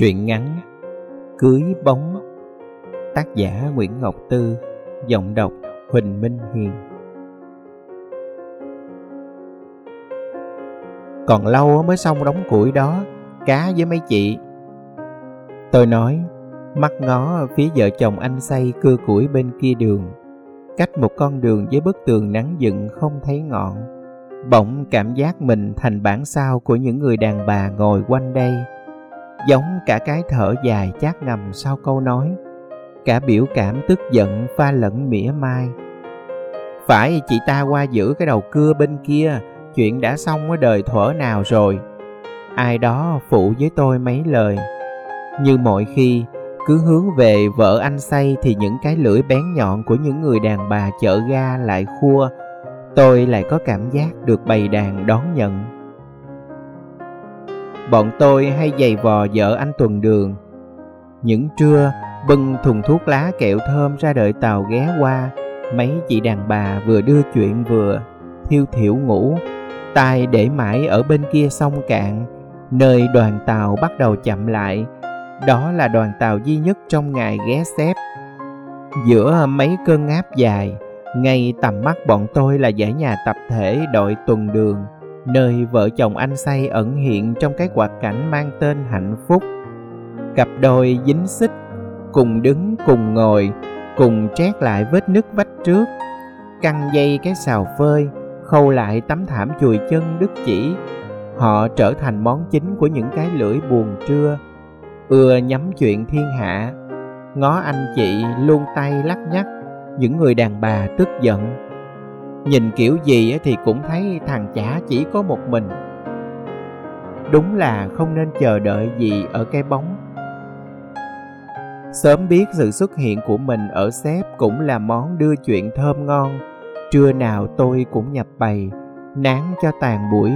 Truyện ngắn Cưới bóng Tác giả Nguyễn Ngọc Tư, Giọng đọc Huỳnh Minh Hiền. Còn lâu mới xong đóng củi đó, Cá với mấy chị. Tôi nói, Mắt ngó phía vợ chồng anh say cưa củi bên kia đường. Cách một con đường với bức tường nắng dựng không thấy ngọn. Bỗng cảm giác mình thành bản sao của những người đàn bà ngồi quanh đây giống cả cái thở dài chát ngầm sau câu nói, cả biểu cảm tức giận pha lẫn mỉa mai. Phải, chị ta qua giữ cái đầu cưa bên kia, chuyện đã xong ở đời thuở nào rồi? Ai đó phụ với tôi mấy lời. Như mọi khi, cứ hướng về vợ anh say thì những cái lưỡi bén nhọn của những người đàn bà chợ ga lại khua, tôi lại có cảm giác được bầy đàn đón nhận bọn tôi hay giày vò vợ anh tuần đường. Những trưa, bưng thùng thuốc lá kẹo thơm ra đợi tàu ghé qua, mấy chị đàn bà vừa đưa chuyện vừa thiêu thiểu ngủ. Tai để mãi ở bên kia sông cạn, nơi đoàn tàu bắt đầu chậm lại. Đó là đoàn tàu duy nhất trong ngày ghé xếp. Giữa mấy cơn ngáp dài, ngay tầm mắt bọn tôi là dãy nhà tập thể đội tuần đường nơi vợ chồng anh say ẩn hiện trong cái quạt cảnh mang tên hạnh phúc. Cặp đôi dính xích, cùng đứng, cùng ngồi, cùng trét lại vết nứt vách trước. Căng dây cái xào phơi, khâu lại tấm thảm chùi chân đứt chỉ. Họ trở thành món chính của những cái lưỡi buồn trưa. Ưa nhắm chuyện thiên hạ. Ngó anh chị luôn tay lắc nhắc, những người đàn bà tức giận nhìn kiểu gì thì cũng thấy thằng chả chỉ có một mình. Đúng là không nên chờ đợi gì ở cái bóng. Sớm biết sự xuất hiện của mình ở xếp cũng là món đưa chuyện thơm ngon. Trưa nào tôi cũng nhập bày, nán cho tàn buổi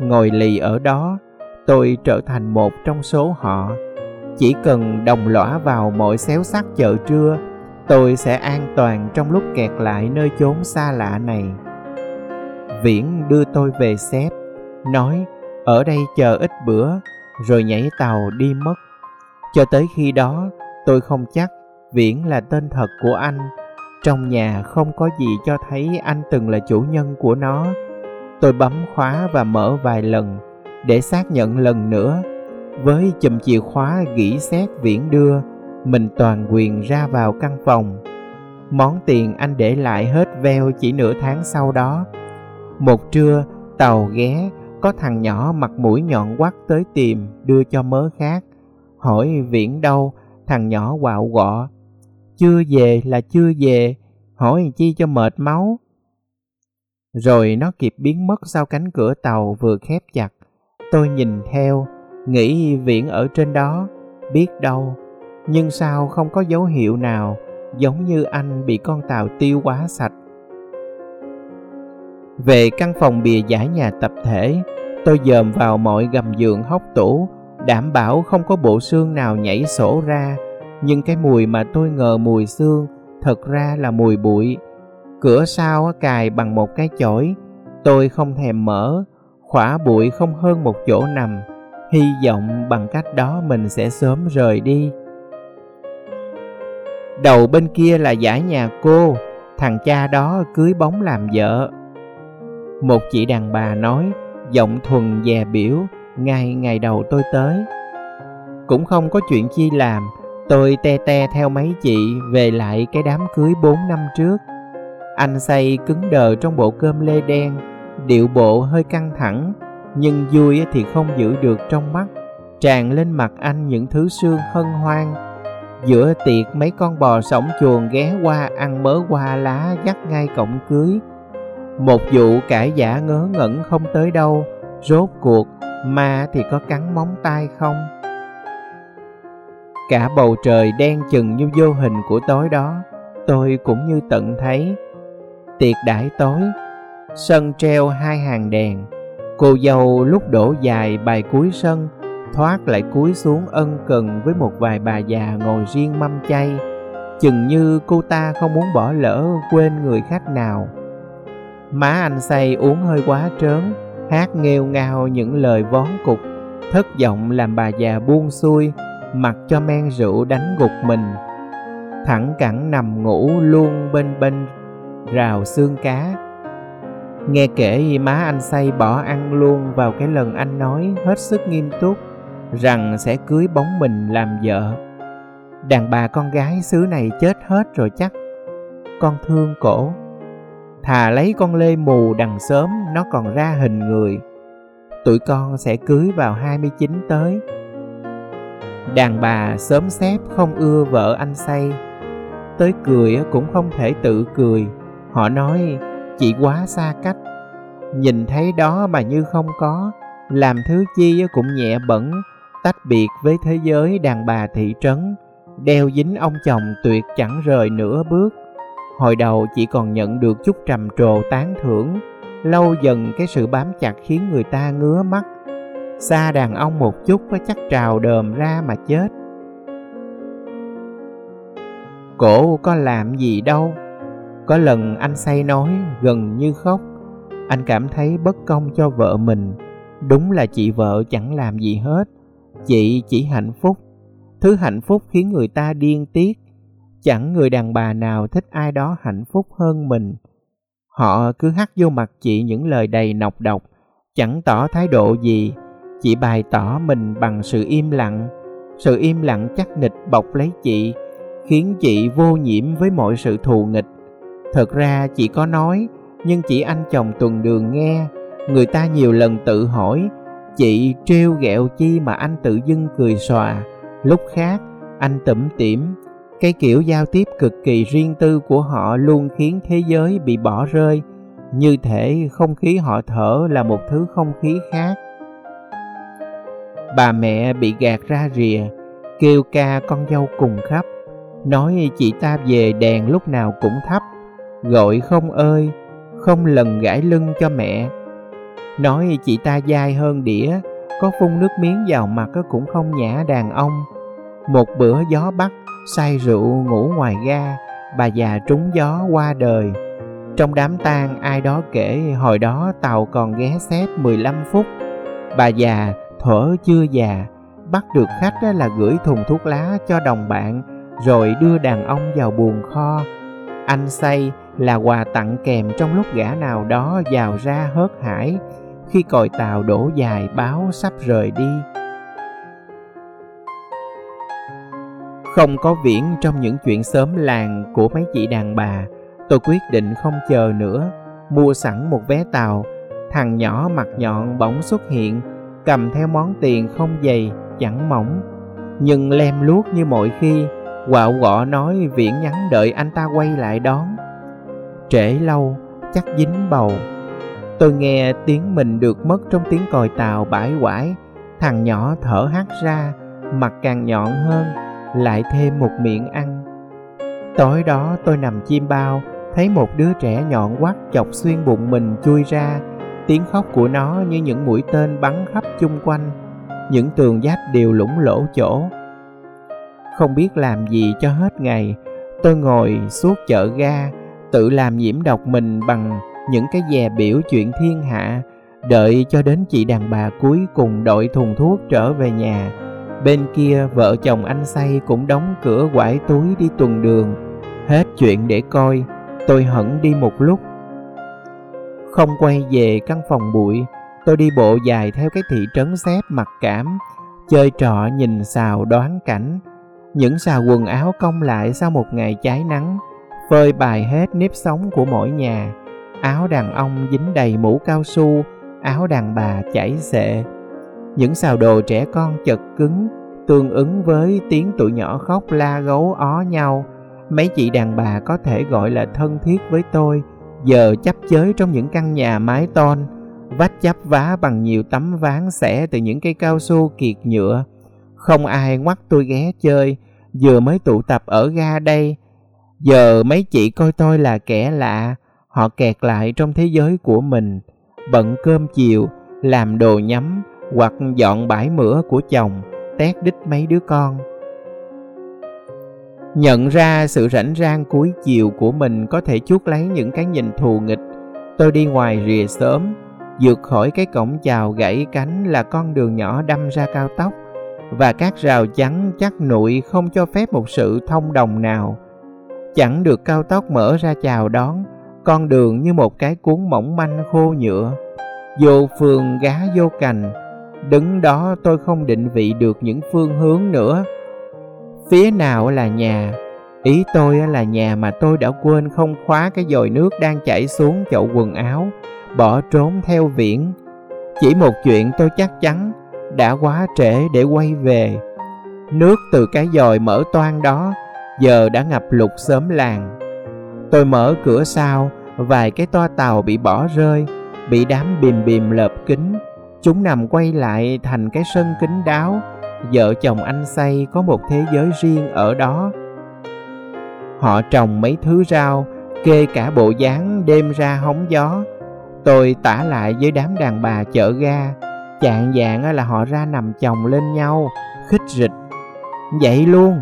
ngồi lì ở đó, tôi trở thành một trong số họ. Chỉ cần đồng lõa vào mọi xéo sắc chợ trưa tôi sẽ an toàn trong lúc kẹt lại nơi chốn xa lạ này. Viễn đưa tôi về xếp nói, ở đây chờ ít bữa, rồi nhảy tàu đi mất. Cho tới khi đó, tôi không chắc viễn là tên thật của anh. Trong nhà không có gì cho thấy anh từng là chủ nhân của nó. Tôi bấm khóa và mở vài lần để xác nhận lần nữa. Với chùm chìa khóa gỉ xét viễn đưa mình toàn quyền ra vào căn phòng. Món tiền anh để lại hết veo chỉ nửa tháng sau đó. Một trưa, tàu ghé, có thằng nhỏ mặt mũi nhọn quắt tới tìm, đưa cho mớ khác. Hỏi viễn đâu, thằng nhỏ quạo quọ chưa về là chưa về, hỏi chi cho mệt máu. Rồi nó kịp biến mất sau cánh cửa tàu vừa khép chặt. Tôi nhìn theo, nghĩ viễn ở trên đó, biết đâu nhưng sao không có dấu hiệu nào giống như anh bị con tàu tiêu quá sạch? Về căn phòng bìa giải nhà tập thể, tôi dòm vào mọi gầm giường hốc tủ, đảm bảo không có bộ xương nào nhảy sổ ra. Nhưng cái mùi mà tôi ngờ mùi xương thật ra là mùi bụi. Cửa sau cài bằng một cái chổi, tôi không thèm mở, khỏa bụi không hơn một chỗ nằm. Hy vọng bằng cách đó mình sẽ sớm rời đi đầu bên kia là giải nhà cô, thằng cha đó cưới bóng làm vợ. Một chị đàn bà nói, giọng thuần dè biểu ngay ngày đầu tôi tới. Cũng không có chuyện chi làm, tôi te te theo mấy chị về lại cái đám cưới bốn năm trước. Anh say cứng đờ trong bộ cơm lê đen, điệu bộ hơi căng thẳng, nhưng vui thì không giữ được trong mắt. Tràn lên mặt anh những thứ xương hân hoan giữa tiệc mấy con bò sống chuồng ghé qua ăn mớ hoa lá dắt ngay cổng cưới. Một vụ cãi giả ngớ ngẩn không tới đâu, rốt cuộc ma thì có cắn móng tay không? Cả bầu trời đen chừng như vô hình của tối đó, tôi cũng như tận thấy. Tiệc đãi tối, sân treo hai hàng đèn. Cô dâu lúc đổ dài bài cuối sân thoát lại cúi xuống ân cần với một vài bà già ngồi riêng mâm chay. Chừng như cô ta không muốn bỏ lỡ quên người khách nào. Má anh say uống hơi quá trớn, hát nghêu ngao những lời vón cục, thất vọng làm bà già buông xuôi, mặc cho men rượu đánh gục mình. Thẳng cẳng nằm ngủ luôn bên bên rào xương cá. Nghe kể, má anh say bỏ ăn luôn vào cái lần anh nói hết sức nghiêm túc rằng sẽ cưới bóng mình làm vợ. Đàn bà con gái xứ này chết hết rồi chắc. Con thương cổ. Thà lấy con lê mù đằng sớm nó còn ra hình người. Tụi con sẽ cưới vào 29 tới. Đàn bà sớm xếp không ưa vợ anh say. Tới cười cũng không thể tự cười. Họ nói, chị quá xa cách. Nhìn thấy đó mà như không có, làm thứ chi cũng nhẹ bẩn tách biệt với thế giới đàn bà thị trấn, đeo dính ông chồng tuyệt chẳng rời nửa bước. Hồi đầu chỉ còn nhận được chút trầm trồ tán thưởng, lâu dần cái sự bám chặt khiến người ta ngứa mắt. Xa đàn ông một chút có chắc trào đờm ra mà chết. Cổ, có làm gì đâu? Có lần anh say nói, gần như khóc. Anh cảm thấy bất công cho vợ mình. Đúng là chị vợ chẳng làm gì hết chị chỉ hạnh phúc. Thứ hạnh phúc khiến người ta điên tiết. Chẳng người đàn bà nào thích ai đó hạnh phúc hơn mình. Họ cứ hắt vô mặt chị những lời đầy nọc độc. Chẳng tỏ thái độ gì. Chị bày tỏ mình bằng sự im lặng. Sự im lặng chắc nịch bọc lấy chị, khiến chị vô nhiễm với mọi sự thù nghịch. Thật ra chị có nói, nhưng chỉ anh chồng tuần đường nghe. Người ta nhiều lần tự hỏi chị trêu ghẹo chi mà anh tự dưng cười xòa. Lúc khác, anh tủm tỉm, cái kiểu giao tiếp cực kỳ riêng tư của họ luôn khiến thế giới bị bỏ rơi. Như thể không khí họ thở là một thứ không khí khác. Bà mẹ bị gạt ra rìa, kêu ca con dâu cùng khắp nói chị ta về đèn lúc nào cũng thấp. Gọi không ơi, không lần gãi lưng cho mẹ nói chị ta dai hơn đĩa, có phun nước miếng vào mặt cũng không nhã đàn ông. Một bữa gió bắt say rượu ngủ ngoài ga, bà già trúng gió qua đời. Trong đám tang, ai đó kể, hồi đó tàu còn ghé xếp 15 phút. Bà già thở chưa già, bắt được khách là gửi thùng thuốc lá cho đồng bạn, rồi đưa đàn ông vào buồng kho. Anh say là quà tặng kèm trong lúc gã nào đó vào ra hớt hải khi còi tàu đổ dài báo sắp rời đi. Không có viễn trong những chuyện sớm làng của mấy chị đàn bà, tôi quyết định không chờ nữa, mua sẵn một vé tàu. Thằng nhỏ mặt nhọn bỗng xuất hiện, cầm theo món tiền không dày, chẳng mỏng, nhưng lem luốc như mọi khi, quạo gọ nói viễn nhắn đợi anh ta quay lại đón trễ lâu, chắc dính bầu. Tôi nghe tiếng mình được mất trong tiếng còi tàu bãi quải. Thằng nhỏ thở hắt ra, mặt càng nhọn hơn, lại thêm một miệng ăn. Tối đó tôi nằm chim bao, thấy một đứa trẻ nhọn quắt chọc xuyên bụng mình chui ra. Tiếng khóc của nó như những mũi tên bắn khắp chung quanh, những tường giáp đều lủng lỗ chỗ. Không biết làm gì cho hết ngày, tôi ngồi suốt chợ ga tự làm nhiễm độc mình bằng những cái dè biểu chuyện thiên hạ. Đợi cho đến chị đàn bà cuối cùng đội thùng thuốc trở về nhà. Bên kia vợ chồng anh say cũng đóng cửa quải túi đi tuần đường. Hết chuyện để coi, tôi hẳn đi một lúc. Không quay về căn phòng bụi, tôi đi bộ dài theo cái thị trấn xếp mặc cảm, chơi trọ nhìn xào đoán cảnh. Những xào quần áo cong lại sau một ngày cháy nắng phơi bài hết nếp sống của mỗi nhà. Áo đàn ông dính đầy mũ cao su, áo đàn bà chảy xệ. Những xào đồ trẻ con chật cứng, tương ứng với tiếng tụi nhỏ khóc la gấu ó nhau. Mấy chị đàn bà có thể gọi là thân thiết với tôi, giờ chấp chới trong những căn nhà mái tôn, vách chắp vá bằng nhiều tấm ván xẻ từ những cây cao su kiệt nhựa. Không ai ngoắt tôi ghé chơi, vừa mới tụ tập ở ga đây giờ mấy chị coi tôi là kẻ lạ, họ kẹt lại trong thế giới của mình, bận cơm chiều, làm đồ nhắm, hoặc dọn bãi mửa của chồng, tét đích mấy đứa con nhận ra sự rảnh rang cuối chiều của mình có thể chuốc lấy những cái nhìn thù nghịch, tôi đi ngoài rìa sớm vượt khỏi cái cổng chào gãy cánh là con đường nhỏ đâm ra cao tốc, và các rào chắn chắc nụi không cho phép một sự thông đồng nào. Chẳng được cao tốc mở ra chào đón, con đường như một cái cuốn mỏng manh khô nhựa. Vô phường gá vô cành, đứng đó tôi không định vị được những phương hướng nữa. Phía nào là nhà, ý tôi là nhà mà tôi đã quên không khóa cái dòi nước đang chảy xuống chậu quần áo, bỏ trốn theo viễn. Chỉ một chuyện tôi chắc chắn đã quá trễ để quay về. Nước từ cái dòi mở toan đó giờ đã ngập lụt xóm làng. Tôi mở cửa sau, vài cái toa tàu bị bỏ rơi, bị đám bìm bìm lợp kính. Chúng nằm quay lại thành cái sân kính đáo. Vợ chồng anh say có một thế giới riêng ở đó. Họ trồng mấy thứ rau, kê cả bộ dáng đêm ra hóng gió. Tôi tả lại với đám đàn bà chợ ga, chạng dạng là họ ra nằm chồng lên nhau, khích rịch. Vậy luôn,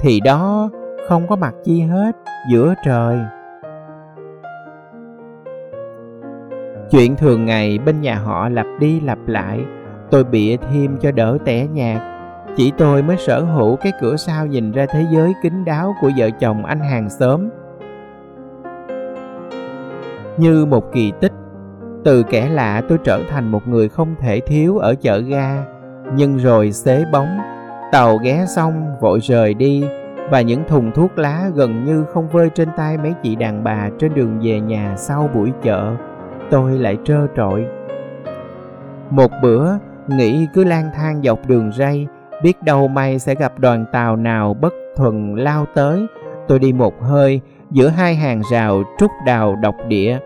thì đó không có mặt chi hết giữa trời. Chuyện thường ngày bên nhà họ lặp đi lặp lại, tôi bịa thêm cho đỡ tẻ nhạt. Chỉ tôi mới sở hữu cái cửa sau nhìn ra thế giới kín đáo của vợ chồng anh hàng xóm. Như một kỳ tích, từ kẻ lạ tôi trở thành một người không thể thiếu ở chợ ga, nhưng rồi xế bóng, tàu ghé xong vội rời đi, và những thùng thuốc lá gần như không vơi trên tay mấy chị đàn bà trên đường về nhà sau buổi chợ. Tôi lại trơ trọi. Một bữa nghĩ cứ lang thang dọc đường ray, biết đâu may sẽ gặp đoàn tàu nào bất thuần lao tới. Tôi đi một hơi, giữa hai hàng rào trúc đào độc địa.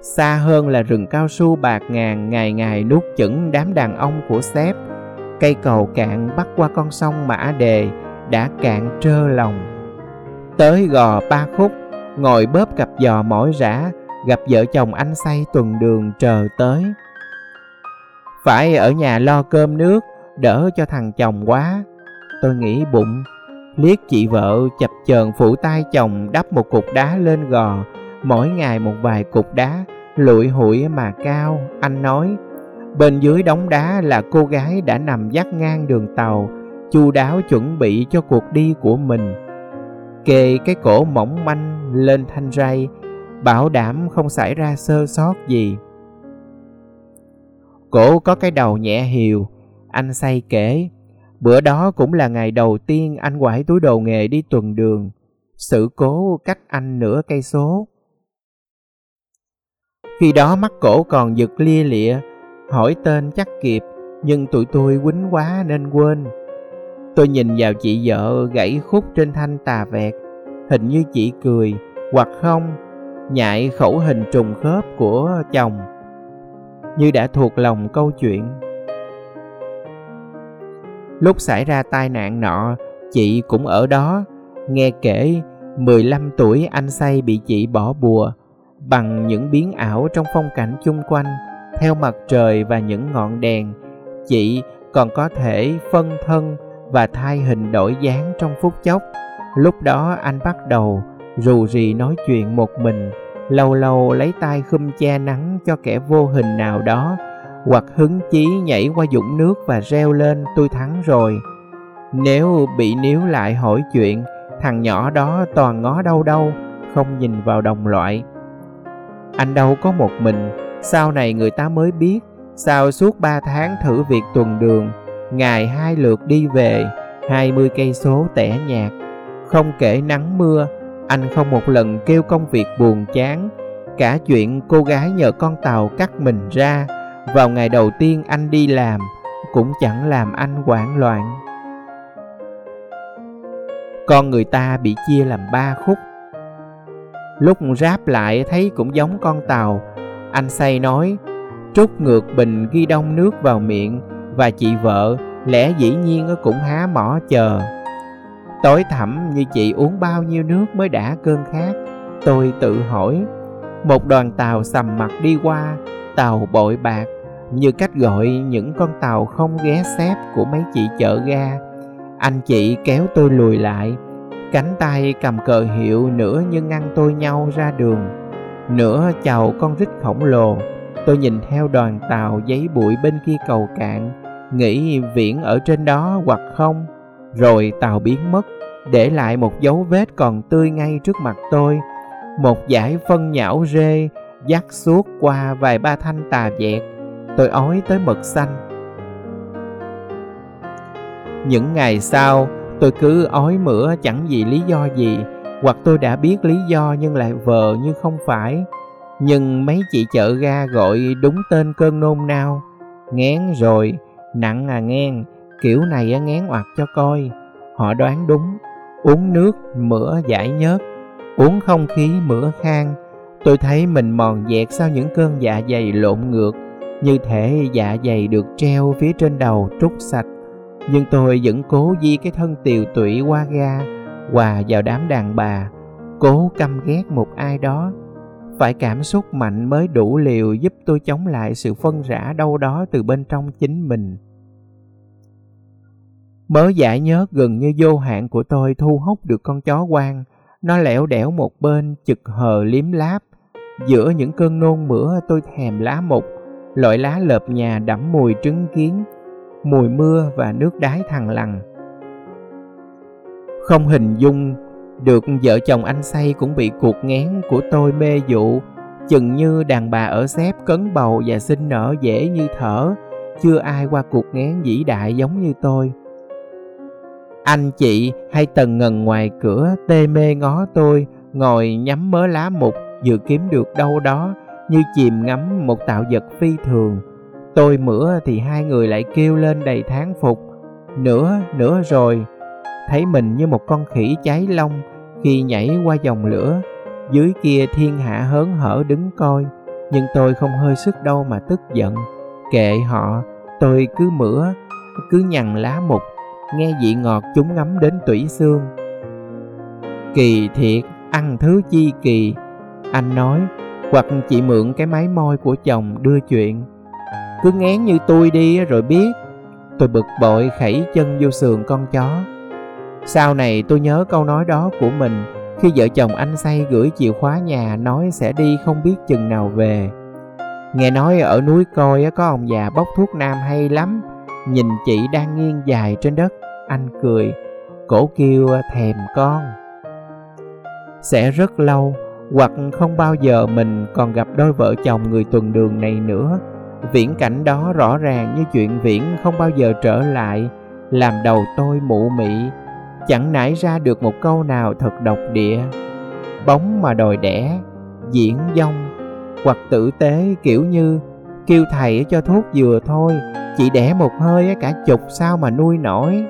Xa hơn là rừng cao su bạc ngàn ngày ngày nuốt chửng đám đàn ông của sếp cây cầu cạn bắt qua con sông mã đề đã cạn trơ lòng. Tới gò ba khúc, ngồi bóp cặp giò mỏi rã, gặp vợ chồng anh say tuần đường chờ tới. Phải ở nhà lo cơm nước, đỡ cho thằng chồng quá. Tôi nghĩ bụng, liếc chị vợ chập chờn phủ tay chồng đắp một cục đá lên gò. Mỗi ngày một vài cục đá, lụi hụi mà cao, anh nói bên dưới đống đá là cô gái đã nằm dắt ngang đường tàu, chu đáo chuẩn bị cho cuộc đi của mình. Kề cái cổ mỏng manh lên thanh ray, bảo đảm không xảy ra sơ sót gì. Cổ có cái đầu nhẹ hiều, anh say kể, bữa đó cũng là ngày đầu tiên anh quải túi đồ nghề đi tuần đường, sự cố cách anh nửa cây số. Khi đó mắt cổ còn giật lia lịa hỏi tên chắc kịp, nhưng tụi tôi quýnh quá nên quên. Tôi nhìn vào chị vợ gãy khúc trên thanh tà vẹt, hình như chị cười, hoặc không, nhại khẩu hình trùng khớp của chồng. Như đã thuộc lòng câu chuyện. Lúc xảy ra tai nạn nọ, chị cũng ở đó, nghe kể 15 tuổi anh say bị chị bỏ bùa bằng những biến ảo trong phong cảnh chung quanh theo mặt trời và những ngọn đèn chị còn có thể phân thân và thay hình đổi dáng trong phút chốc. Lúc đó anh bắt đầu rù rì nói chuyện một mình, lâu lâu lấy tay khum che nắng cho kẻ vô hình nào đó, hoặc hứng chí nhảy qua dũng nước và reo lên, tôi thắng rồi. Nếu bị níu lại hỏi chuyện, thằng nhỏ đó toàn ngó đâu đâu, không nhìn vào đồng loại. Anh đâu có một mình sau này người ta mới biết. Sao suốt ba tháng thử việc tuần đường, ngày hai lượt đi về, hai mươi cây số tẻ nhạt. Không kể nắng mưa, anh không một lần kêu công việc buồn chán. Cả chuyện cô gái nhờ con tàu cắt mình ra, vào ngày đầu tiên anh đi làm, cũng chẳng làm anh hoảng loạn. Con người ta bị chia làm ba khúc. Lúc ráp lại thấy cũng giống con tàu anh say nói, trút ngược bình ghi đông nước vào miệng, và chị vợ lẽ dĩ nhiên cũng há mỏ chờ. Tối thẳm như chị uống bao nhiêu nước mới đã cơn khát, tôi tự hỏi. Một đoàn tàu sầm mặt đi qua, tàu bội bạc, như cách gọi những con tàu không ghé xếp của mấy chị chợ ga. Anh chị kéo tôi lùi lại, cánh tay cầm cờ hiệu nữa như ngăn tôi nhau ra đường nửa chào con rít khổng lồ, tôi nhìn theo đoàn tàu giấy bụi bên kia cầu cạn, nghĩ viễn ở trên đó hoặc không, rồi tàu biến mất, để lại một dấu vết còn tươi ngay trước mặt tôi. Một dải phân nhão rê, dắt suốt qua vài ba thanh tà dẹt, tôi ói tới mực xanh. Những ngày sau, tôi cứ ói mửa chẳng vì lý do gì hoặc tôi đã biết lý do nhưng lại vờ như không phải. Nhưng mấy chị chợ ga gọi đúng tên cơn nôn nao. Ngén rồi, nặng à nghen kiểu này á ngén oặt cho coi. Họ đoán đúng, uống nước, mửa giải nhớt. Uống không khí, mửa khang. Tôi thấy mình mòn dẹt sau những cơn dạ dày lộn ngược. Như thể dạ dày được treo phía trên đầu trút sạch. Nhưng tôi vẫn cố di cái thân tiều tụy qua ga hòa vào đám đàn bà, cố căm ghét một ai đó. Phải cảm xúc mạnh mới đủ liều giúp tôi chống lại sự phân rã đâu đó từ bên trong chính mình. Mớ giải nhớt gần như vô hạn của tôi thu hút được con chó quang nó lẻo đẻo một bên, chực hờ liếm láp. Giữa những cơn nôn mửa, tôi thèm lá mục, loại lá lợp nhà đẫm mùi trứng kiến, mùi mưa và nước đái thằng lằn không hình dung được vợ chồng anh say cũng bị cuộc ngán của tôi mê dụ chừng như đàn bà ở xếp cấn bầu và sinh nở dễ như thở. Chưa ai qua cuộc ngán vĩ đại giống như tôi. Anh chị hay tần ngần ngoài cửa tê mê ngó tôi, ngồi nhắm mớ lá mục vừa kiếm được đâu đó, như chìm ngắm một tạo vật phi thường. Tôi mửa thì hai người lại kêu lên đầy thán phục. Nữa nữa rồi thấy mình như một con khỉ cháy lông khi nhảy qua dòng lửa. Dưới kia thiên hạ hớn hở đứng coi, nhưng tôi không hơi sức đâu mà tức giận. Kệ họ, tôi cứ mửa, cứ nhằn lá mục, nghe vị ngọt chúng ngắm đến tủy xương. Kỳ thiệt, ăn thứ chi kỳ? Anh nói, hoặc chị mượn cái máy môi của chồng đưa chuyện. Cứ ngán như tôi đi rồi biết. Tôi bực bội khẩy chân vô sườn con chó sau này tôi nhớ câu nói đó của mình, khi vợ chồng anh say gửi chìa khóa nhà nói sẽ đi không biết chừng nào về. Nghe nói ở núi coi có ông già bốc thuốc nam hay lắm. Nhìn chị đang nghiêng dài trên đất, anh cười, cổ kêu thèm con. Sẽ rất lâu, hoặc không bao giờ mình còn gặp đôi vợ chồng người tuần đường này nữa. Viễn cảnh đó rõ ràng như chuyện viễn không bao giờ trở lại, làm đầu tôi mụ mị chẳng nảy ra được một câu nào thật độc địa. Bóng mà đòi đẻ, diễn dông. Hoặc tử tế kiểu như, kêu thầy cho thuốc vừa thôi, chỉ đẻ một hơi cả chục sao mà nuôi nổi.